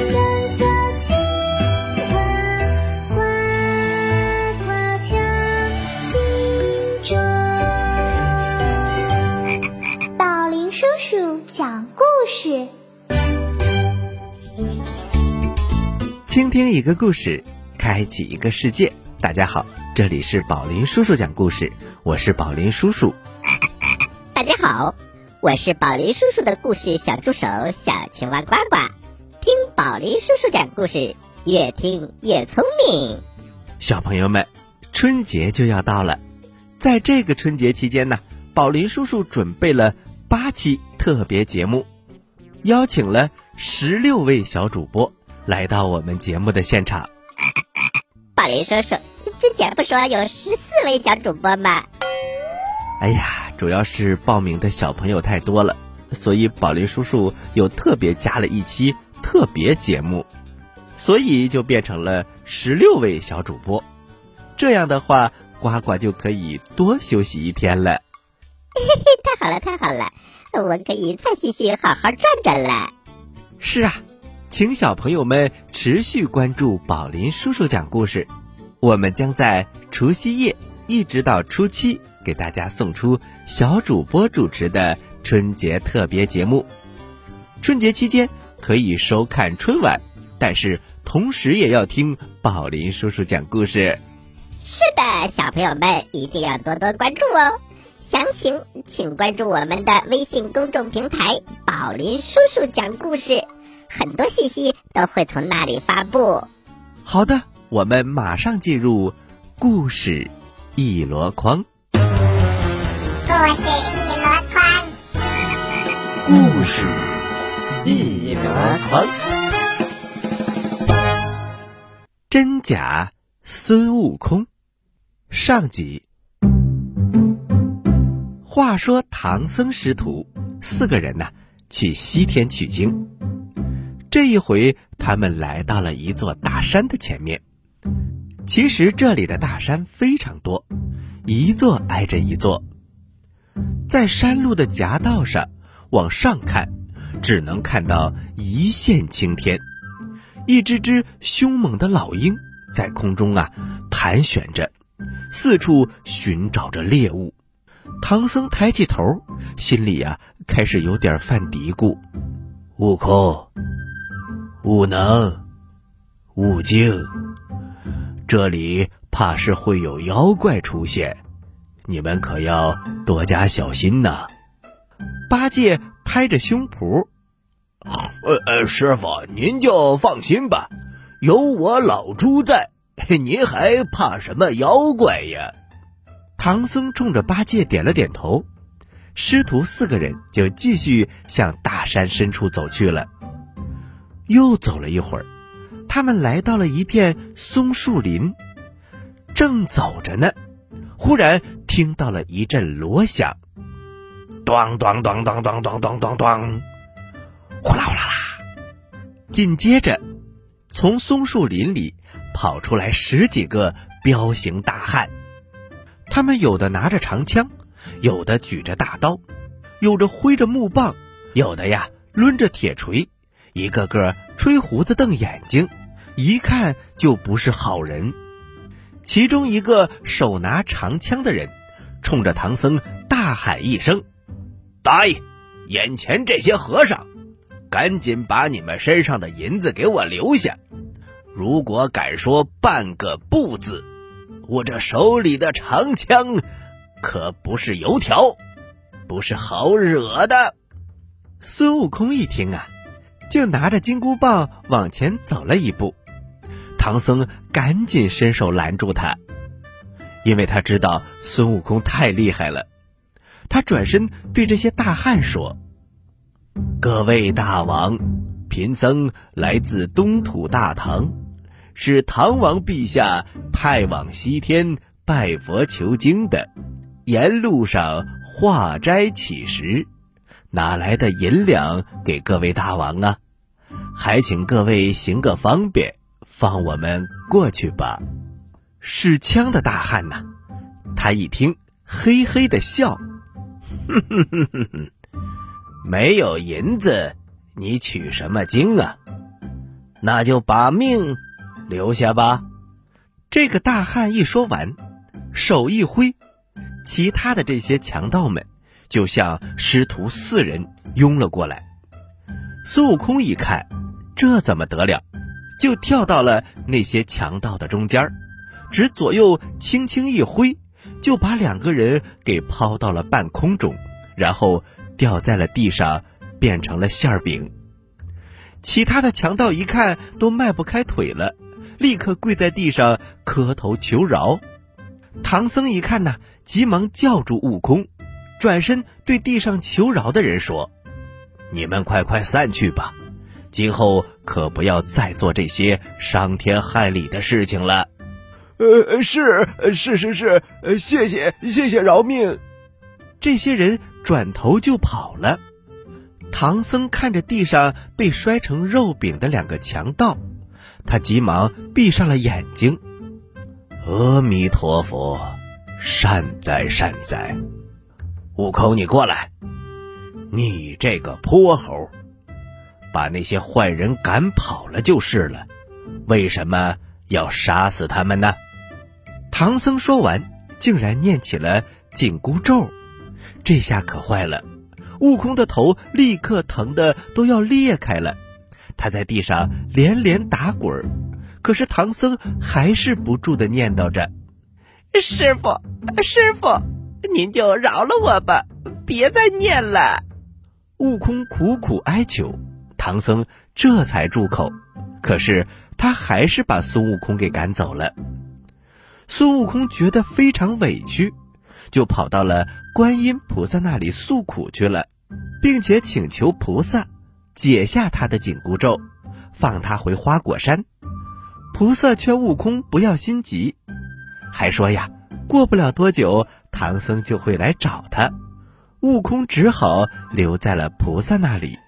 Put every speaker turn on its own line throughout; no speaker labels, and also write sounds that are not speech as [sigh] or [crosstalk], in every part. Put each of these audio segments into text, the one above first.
小小青蛙，宝林叔叔讲故事。
倾听一个故事，开启一个世界。大家好，这里是宝林叔叔讲故事，我是宝林叔叔。
大家好，我是宝林叔叔的故事小助手，小青蛙呱呱。听宝林叔叔讲故事，越听越聪明。
小朋友们，春节就要到了，在这个春节期间呢，宝林叔叔准备了八期特别节目，邀请了十六位小主播。来到我们节目的现场，
宝林叔叔之前不说有十四位小主播吗？
哎呀，主要是报名的小朋友太多了，所以宝林叔叔又特别加了一期特别节目，所以就变成了十六位小主播。这样的话，呱呱就可以多休息一天了。
嘿嘿，太好了，太好了，我可以再继续好好转转了。
是啊。请小朋友们持续关注宝林叔叔讲故事，我们将在除夕夜一直到初七给大家送出小主播主持的春节特别节目。春节期间可以收看春晚，但是同时也要听宝林叔叔讲故事。
是的，小朋友们一定要多多关注哦。详情请关注我们的微信公众平台“宝林叔叔讲故事”。很多信息都会从那里发布。
好的，我们马上进入故事一箩筐。
故事一箩筐，
故事一箩筐。真假孙悟空上集。话说唐僧师徒四个人呢，去西天取经。这一回，他们来到了一座大山的前面。其实这里的大山非常多，一座挨着一座。在山路的夹道上往上看，只能看到一线青天。一只只凶猛的老鹰在空中啊盘旋着，四处寻找着猎物。唐僧抬起头，心里呀开始有点犯嘀咕：悟空。悟能，悟净，这里怕是会有妖怪出现，你们可要多加小心呐！八戒拍着胸脯：“
呃呃，师傅您就放心吧，有我老猪在，[laughs] 您还怕什么妖怪呀？”
唐僧冲着八戒点了点头，师徒四个人就继续向大山深处走去了。又走了一会儿，他们来到了一片松树林。正走着呢，忽然听到了一阵锣响，
咚咚咚咚咚咚咚咚咚，
呼啦呼啦啦。紧接着，从松树林里跑出来十几个彪形大汉，他们有的拿着长枪，有的举着大刀，有着挥着木棒，有的呀抡着铁锤。一个个吹胡子瞪眼睛，一看就不是好人。其中一个手拿长枪的人，冲着唐僧大喊一声：“
大爷，眼前这些和尚，赶紧把你们身上的银子给我留下！如果敢说半个不字，我这手里的长枪可不是油条，不是好惹的。”
孙悟空一听啊。就拿着金箍棒往前走了一步，唐僧赶紧伸手拦住他，因为他知道孙悟空太厉害了。他转身对这些大汉说：“
各位大王，贫僧来自东土大唐，是唐王陛下派往西天拜佛求经的，沿路上化斋乞食。”哪来的银两给各位大王啊？还请各位行个方便，放我们过去吧。
使枪的大汉呐，他一听，嘿嘿的笑，
哼哼哼哼哼没有银子，你取什么经啊？那就把命留下吧。
这个大汉一说完，手一挥，其他的这些强盗们。就向师徒四人拥了过来。孙悟空一看，这怎么得了？就跳到了那些强盗的中间，只左右轻轻一挥，就把两个人给抛到了半空中，然后掉在了地上，变成了馅饼。其他的强盗一看都迈不开腿了，立刻跪在地上磕头求饶。唐僧一看呢，急忙叫住悟空，转身对地上求饶的人说：“你们快快散去吧，今后可不要再做这些伤天害理的事情了。”“
呃，是是是是，呃谢谢谢谢饶命。”
这些人转头就跑了。唐僧看着地上被摔成肉饼的两个强盗，他急忙闭上了眼睛。阿弥陀佛，善哉善哉。悟空，你过来！你这个泼猴，把那些坏人赶跑了就是了，为什么要杀死他们呢？唐僧说完，竟然念起了紧箍咒，这下可坏了。悟空的头立刻疼得都要裂开了，他在地上连连打滚可是唐僧还是不住的念叨着：“
师傅，师傅，您就饶了我吧，别再念了。”
悟空苦苦哀求，唐僧这才住口。可是他还是把孙悟空给赶走了。孙悟空觉得非常委屈，就跑到了观音菩萨那里诉苦去了，并且请求菩萨解下他的紧箍咒，放他回花果山。菩萨劝悟空不要心急，还说呀，过不了多久，唐僧就会来找他。悟空只好留在了菩萨那里。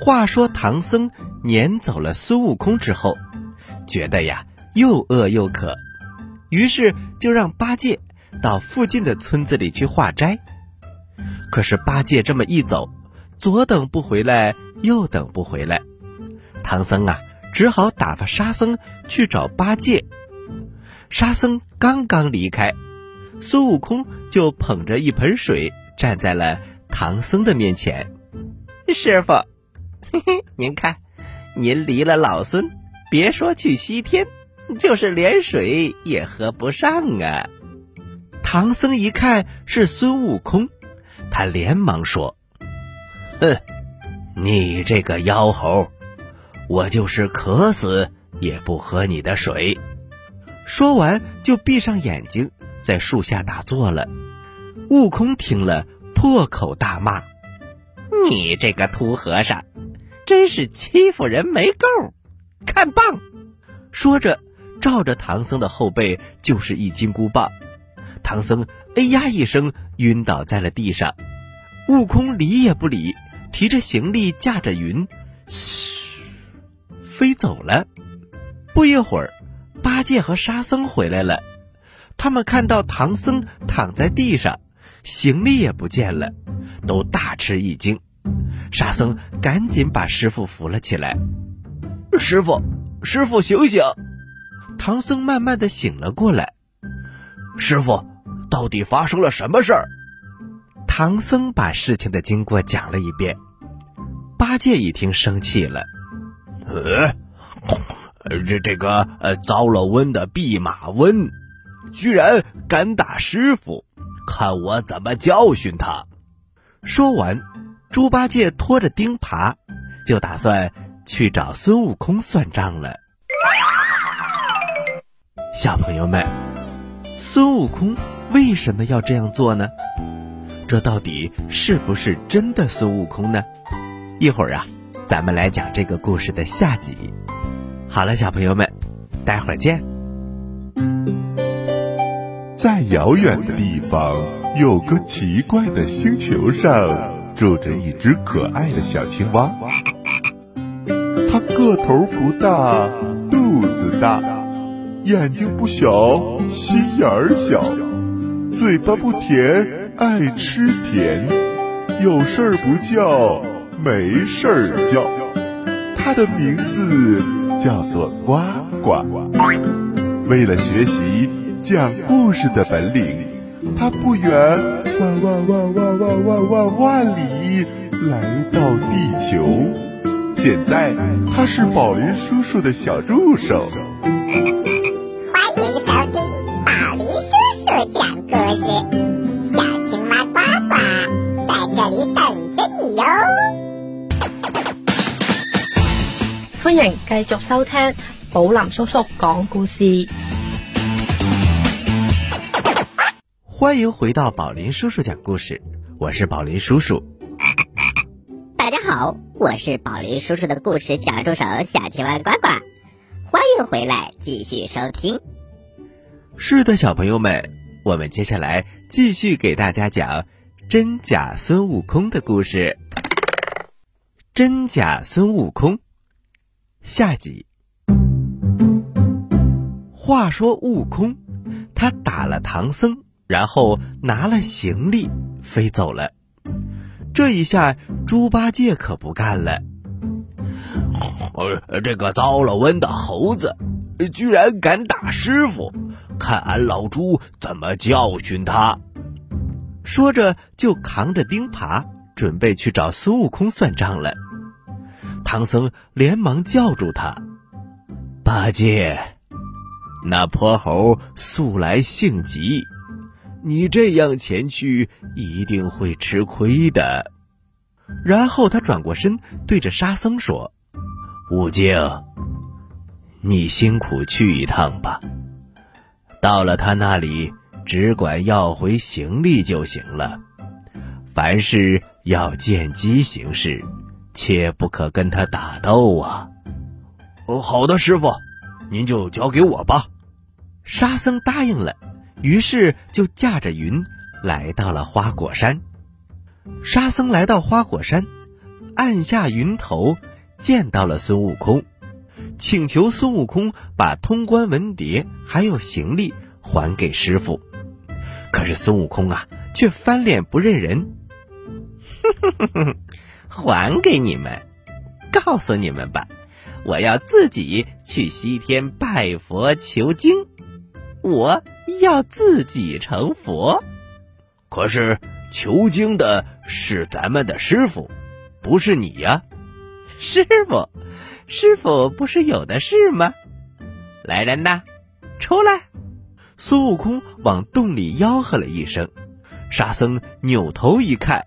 话说唐僧撵走了孙悟空之后，觉得呀又饿又渴，于是就让八戒到附近的村子里去化斋。可是八戒这么一走，左等不回来，右等不回来，唐僧啊。只好打发沙僧去找八戒。沙僧刚刚离开，孙悟空就捧着一盆水站在了唐僧的面前。
师傅，嘿嘿，您看，您离了老孙，别说去西天，就是连水也喝不上啊！
唐僧一看是孙悟空，他连忙说：“哼，你这个妖猴！”我就是渴死也不喝你的水。说完，就闭上眼睛，在树下打坐了。悟空听了，破口大骂：“
你这个秃和尚，真是欺负人没够！看棒！”
说着，照着唐僧的后背就是一金箍棒。唐僧哎呀一声，晕倒在了地上。悟空理也不理，提着行李，驾着云，嘘。飞走了。不一会儿，八戒和沙僧回来了。他们看到唐僧躺在地上，行李也不见了，都大吃一惊。沙僧赶紧把师傅扶了起来：“
师傅，师傅，醒醒！”
唐僧慢慢的醒了过来。
师傅，到底发生了什么事儿？
唐僧把事情的经过讲了一遍。八戒一听，生气了。
呃，这这个呃，遭了瘟的弼马温，居然敢打师傅，看我怎么教训他！
说完，猪八戒拖着钉耙，就打算去找孙悟空算账了。小朋友们，孙悟空为什么要这样做呢？这到底是不是真的孙悟空呢？一会儿啊。咱们来讲这个故事的下集。好了，小朋友们，待会儿见。
在遥远的地方，有个奇怪的星球上，住着一只可爱的小青蛙。它个头不大，肚子大，眼睛不小，心眼儿小，嘴巴不甜，爱吃甜，有事儿不叫。没事儿叫，它的名字叫做呱呱。为了学习讲故事的本领，它不远万万万万万万万万里来到地球，现在他是宝林叔叔的小助手。
讲故事，小青蛙呱呱在这里等着你哟。
欢迎继续收听宝林叔叔讲故事。
欢迎回到宝林叔叔讲故事，我是宝林叔叔。
大家好，我是宝林叔叔的故事小助手小青蛙呱呱，欢迎回来继续收听。
是的，小朋友们，我们接下来继续给大家讲真假孙悟空的故事。真假孙悟空下集。话说悟空，他打了唐僧，然后拿了行李飞走了。这一下，猪八戒可不干了。
呃，这个遭了瘟的猴子，居然敢打师傅，看俺老猪怎么教训他！
说着，就扛着钉耙，准备去找孙悟空算账了。唐僧连忙叫住他：“
八戒，那泼猴素来性急，你这样前去一定会吃亏的。”
然后他转过身，对着沙僧说：“
悟净，你辛苦去一趟吧。到了他那里，只管要回行李就行了。凡事要见机行事，切不可跟他打斗啊。”“
哦，好的，师傅，您就交给我吧。”
沙僧答应了，于是就驾着云来到了花果山。沙僧来到花果山，按下云头，见到了孙悟空，请求孙悟空把通关文牒还有行李还给师傅。可是孙悟空啊，却翻脸不认人。[laughs] 还给你们？告诉你们吧，我要自己去西天拜佛求经，我要自己成佛。
可是。求经的是咱们的师傅，不是你呀，
师傅，师傅不是有的是吗？来人呐，出来！孙悟空往洞里吆喝了一声，沙僧扭头一看，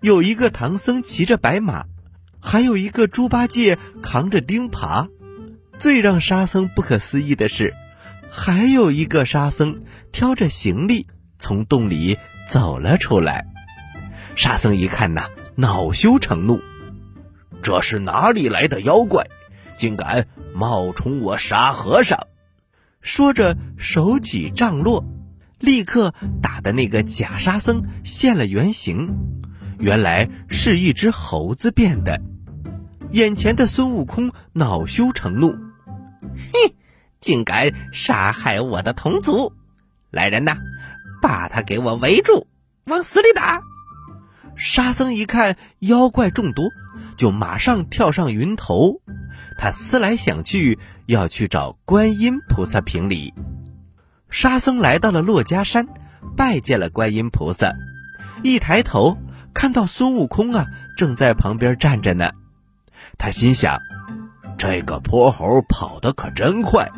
有一个唐僧骑着白马，还有一个猪八戒扛着钉耙。最让沙僧不可思议的是，还有一个沙僧挑着行李从洞里。走了出来，沙僧一看呐，恼羞成怒，
这是哪里来的妖怪，竟敢冒充我沙和尚！
说着，手起杖落，立刻打的那个假沙僧现了原形，原来是一只猴子变的。眼前的孙悟空恼羞成怒，哼，竟敢杀害我的同族！来人呐！把他给我围住，往死里打！沙僧一看妖怪众多，就马上跳上云头。他思来想去，要去找观音菩萨评理。沙僧来到了珞珈山，拜见了观音菩萨。一抬头，看到孙悟空啊，正在旁边站着呢。他心想：
这个泼猴跑得可真快。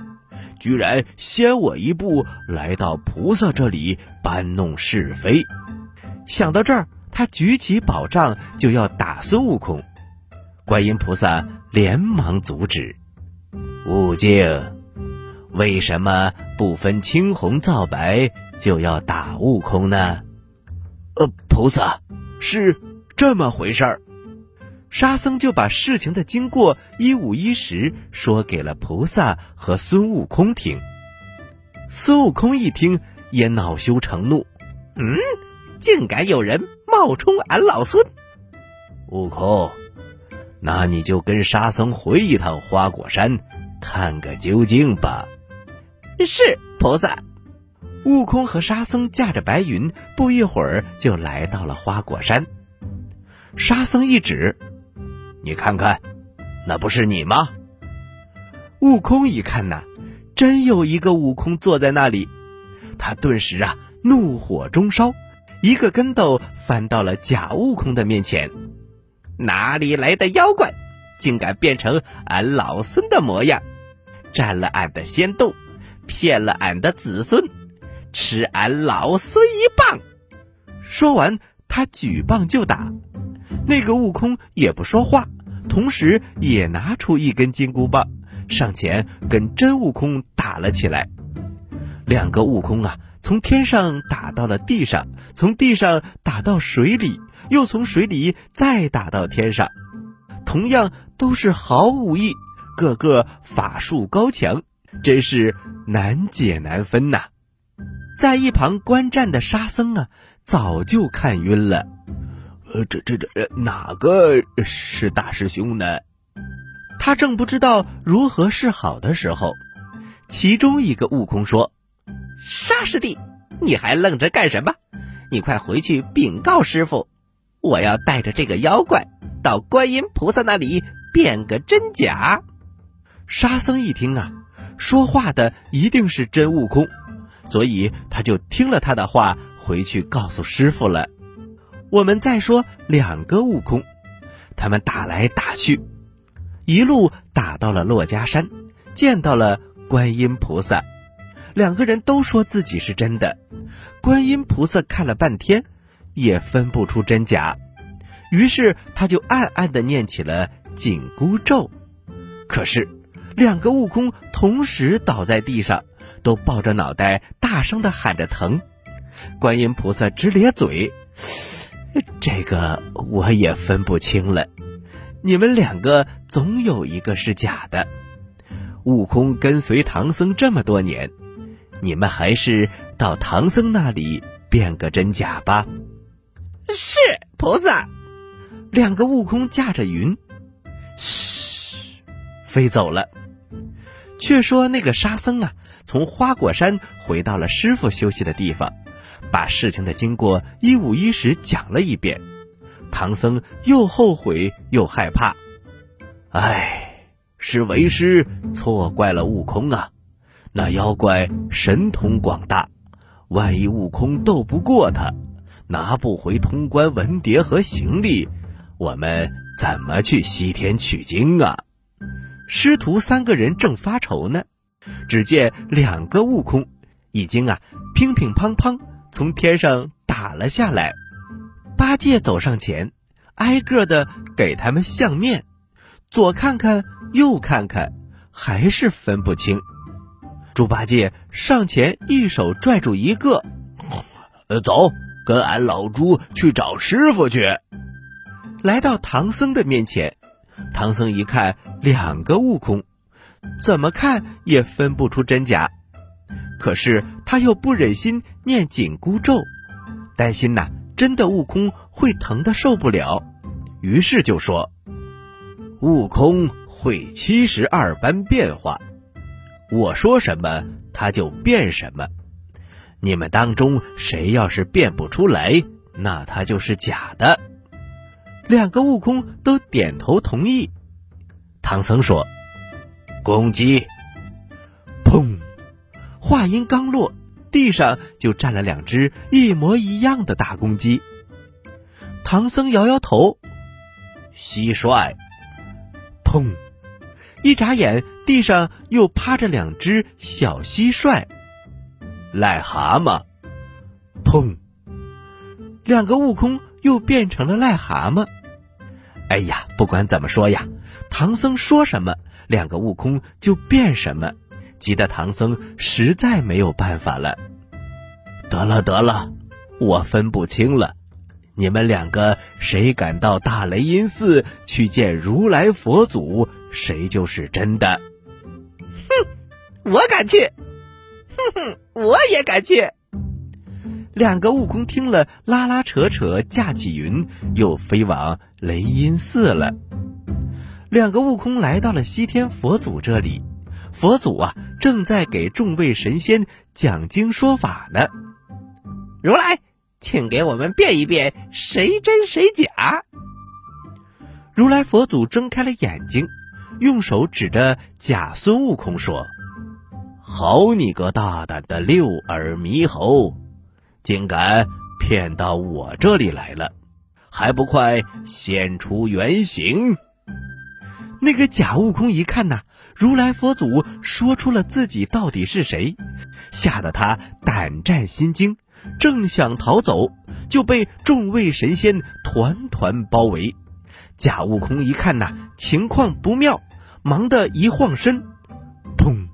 居然先我一步来到菩萨这里搬弄是非，
想到这儿，他举起宝杖就要打孙悟空。观音菩萨连忙阻止：“
悟净，为什么不分青红皂白就要打悟空呢？”“
呃，菩萨，是这么回事儿。”
沙僧就把事情的经过一五一十说给了菩萨和孙悟空听。孙悟空一听也恼羞成怒，嗯，竟敢有人冒充俺老孙！
悟空，那你就跟沙僧回一趟花果山，看个究竟吧。
是菩萨。悟空和沙僧驾着白云，不一会儿就来到了花果山。沙僧一指。
你看看，那不是你吗？
悟空一看呐，真有一个悟空坐在那里，他顿时啊怒火中烧，一个跟斗翻到了假悟空的面前。哪里来的妖怪，竟敢变成俺老孙的模样，占了俺的仙洞，骗了俺的子孙，吃俺老孙一棒！说完，他举棒就打。那个悟空也不说话，同时也拿出一根金箍棒，上前跟真悟空打了起来。两个悟空啊，从天上打到了地上，从地上打到水里，又从水里再打到天上。同样都是好武艺，个个法术高强，真是难解难分呐。在一旁观战的沙僧啊，早就看晕了。
呃，这这这哪个是大师兄呢？
他正不知道如何是好的时候，其中一个悟空说：“沙师弟，你还愣着干什么？你快回去禀告师傅，我要带着这个妖怪。”到观音菩萨那里变个真假。沙僧一听啊，说话的一定是真悟空，所以他就听了他的话，回去告诉师傅了。我们再说两个悟空，他们打来打去，一路打到了珞珈山，见到了观音菩萨。两个人都说自己是真的，观音菩萨看了半天，也分不出真假。于是他就暗暗地念起了紧箍咒，可是两个悟空同时倒在地上，都抱着脑袋大声地喊着疼。观音菩萨直咧嘴：“这个我也分不清了，你们两个总有一个是假的。悟空跟随唐僧这么多年，你们还是到唐僧那里辨个真假吧。”
是菩萨。
两个悟空驾着云，嘘，飞走了。却说那个沙僧啊，从花果山回到了师傅休息的地方，把事情的经过一五一十讲了一遍。唐僧又后悔又害怕，
唉，是为师错怪了悟空啊！那妖怪神通广大，万一悟空斗不过他，拿不回通关文牒和行李。我们怎么去西天取经啊？
师徒三个人正发愁呢，只见两个悟空已经啊乒乒乓乓从天上打了下来。八戒走上前，挨个的给他们相面，左看看右看看，还是分不清。猪八戒上前一手拽住一个，
走，跟俺老猪去找师傅去。
来到唐僧的面前，唐僧一看两个悟空，怎么看也分不出真假。可是他又不忍心念紧箍咒，担心呐真的悟空会疼得受不了，于是就说：“
悟空会七十二般变化，我说什么他就变什么。你们当中谁要是变不出来，那他就是假的。”
两个悟空都点头同意。唐僧说：“
公鸡！”
砰！话音刚落，地上就站了两只一模一样的大公鸡。唐僧摇摇头：“
蟋蟀！”
砰！一眨眼，地上又趴着两只小蟋蟀。
癞蛤蟆！
砰！两个悟空又变成了癞蛤蟆。哎呀，不管怎么说呀，唐僧说什么，两个悟空就变什么，急得唐僧实在没有办法了。
得了得了，我分不清了，你们两个谁敢到大雷音寺去见如来佛祖，谁就是真的。
哼，我敢去。哼哼，我也敢去。
两个悟空听了，拉拉扯扯，架起云，又飞往雷音寺了。两个悟空来到了西天佛祖这里，佛祖啊，正在给众位神仙讲经说法呢。
如来，请给我们变一变，谁真谁假。
如来佛祖睁开了眼睛，用手指着假孙悟空说：“
好你个大胆的六耳猕猴！”竟敢骗到我这里来了，还不快现出原形！
那个假悟空一看呐，如来佛祖说出了自己到底是谁，吓得他胆战心惊，正想逃走，就被众位神仙团团包围。假悟空一看呐，情况不妙，忙得一晃身，砰，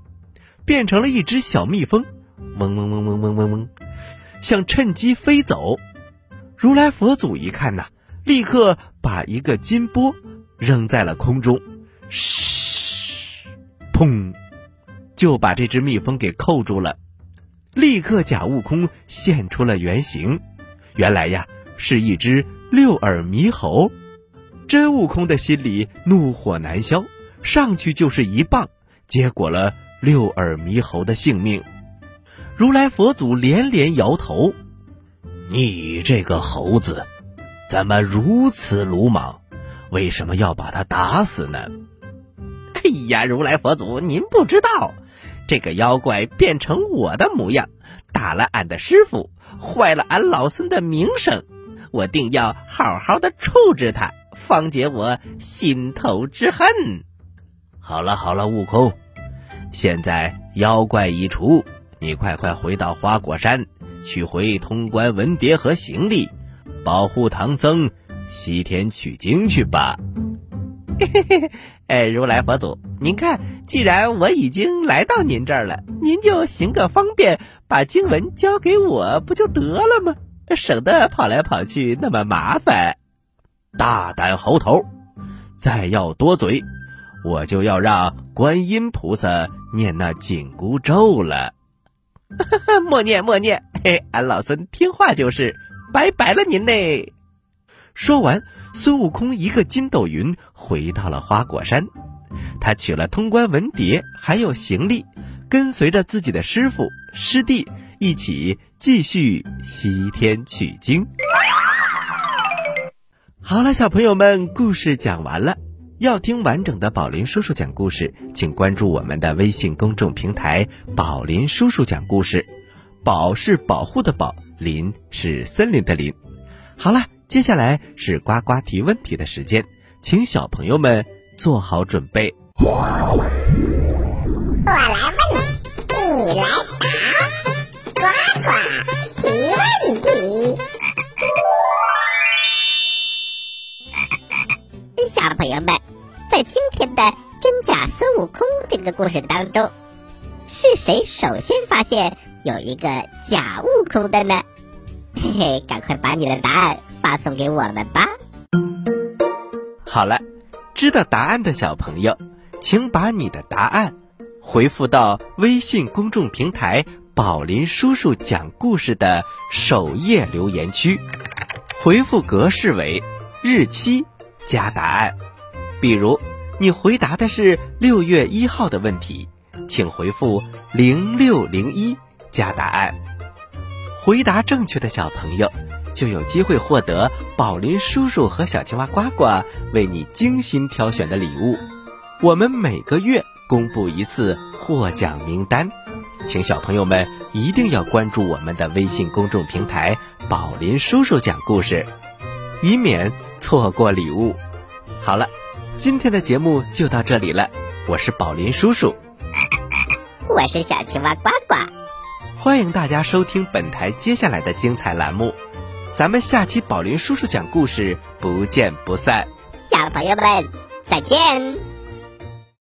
变成了一只小蜜蜂，嗡嗡嗡嗡嗡嗡嗡，想趁机飞走。如来佛祖一看呐，立刻把一个金钵扔在了空中。嘘，砰，就把这只蜜蜂给扣住了。立刻，假悟空现出了原形，原来呀是一只六耳猕猴。真悟空的心里怒火难消，上去就是一棒，结果了六耳猕猴的性命。如来佛祖连连摇头：“你这个猴子，怎么如此鲁莽？为什么要把他打死呢？” [laughs]
哎呀，如来佛祖，您不知道，这个妖怪变成我的模样，打了俺的师傅，坏了俺老孙的名声，我定要好好的处置他，方解我心头之恨。
好了好了，悟空，现在妖怪已除，你快快回到花果山，取回通关文牒和行李，保护唐僧西天取经去吧。
嘿嘿嘿，哎，如来佛祖，您看，既然我已经来到您这儿了，您就行个方便，把经文交给我不就得了吗？省得跑来跑去那么麻烦。
大胆猴头，再要多嘴，我就要让观音菩萨念那紧箍咒了。[laughs]
默念默念，嘿，俺老孙听话就是，拜拜了您嘞。
说完。孙悟空一个筋斗云回到了花果山，他取了通关文牒，还有行李，跟随着自己的师傅师弟一起继续西天取经。好了，小朋友们，故事讲完了。要听完整的宝林叔叔讲故事，请关注我们的微信公众平台“宝林叔叔讲故事”。宝是保护的宝，林是森林的林。好了。接下来是呱呱提问题的时间，请小朋友们做好准备。
我来问，你来答，呱呱在今天的真假孙悟空这个故事当中，是谁首先发现有一个假悟空的呢？嘿嘿，赶快把你的答案。发送给我们吧。
好了，知道答案的小朋友，请把你的答案回复到微信公众平台“宝林叔叔讲故事”的首页留言区，回复格式为日期加答案。比如，你回答的是六月一号的问题，请回复零六零一加答案。回答正确的小朋友。就有机会获得宝林叔叔和小青蛙呱呱为你精心挑选的礼物。我们每个月公布一次获奖名单，请小朋友们一定要关注我们的微信公众平台“宝林叔叔讲故事”，以免错过礼物。好了，今天的节目就到这里了。我是宝林叔叔，
我是小青蛙呱呱，
欢迎大家收听本台接下来的精彩栏目。咱们下期宝林叔叔讲故事，不见不散。
小朋友们，再见。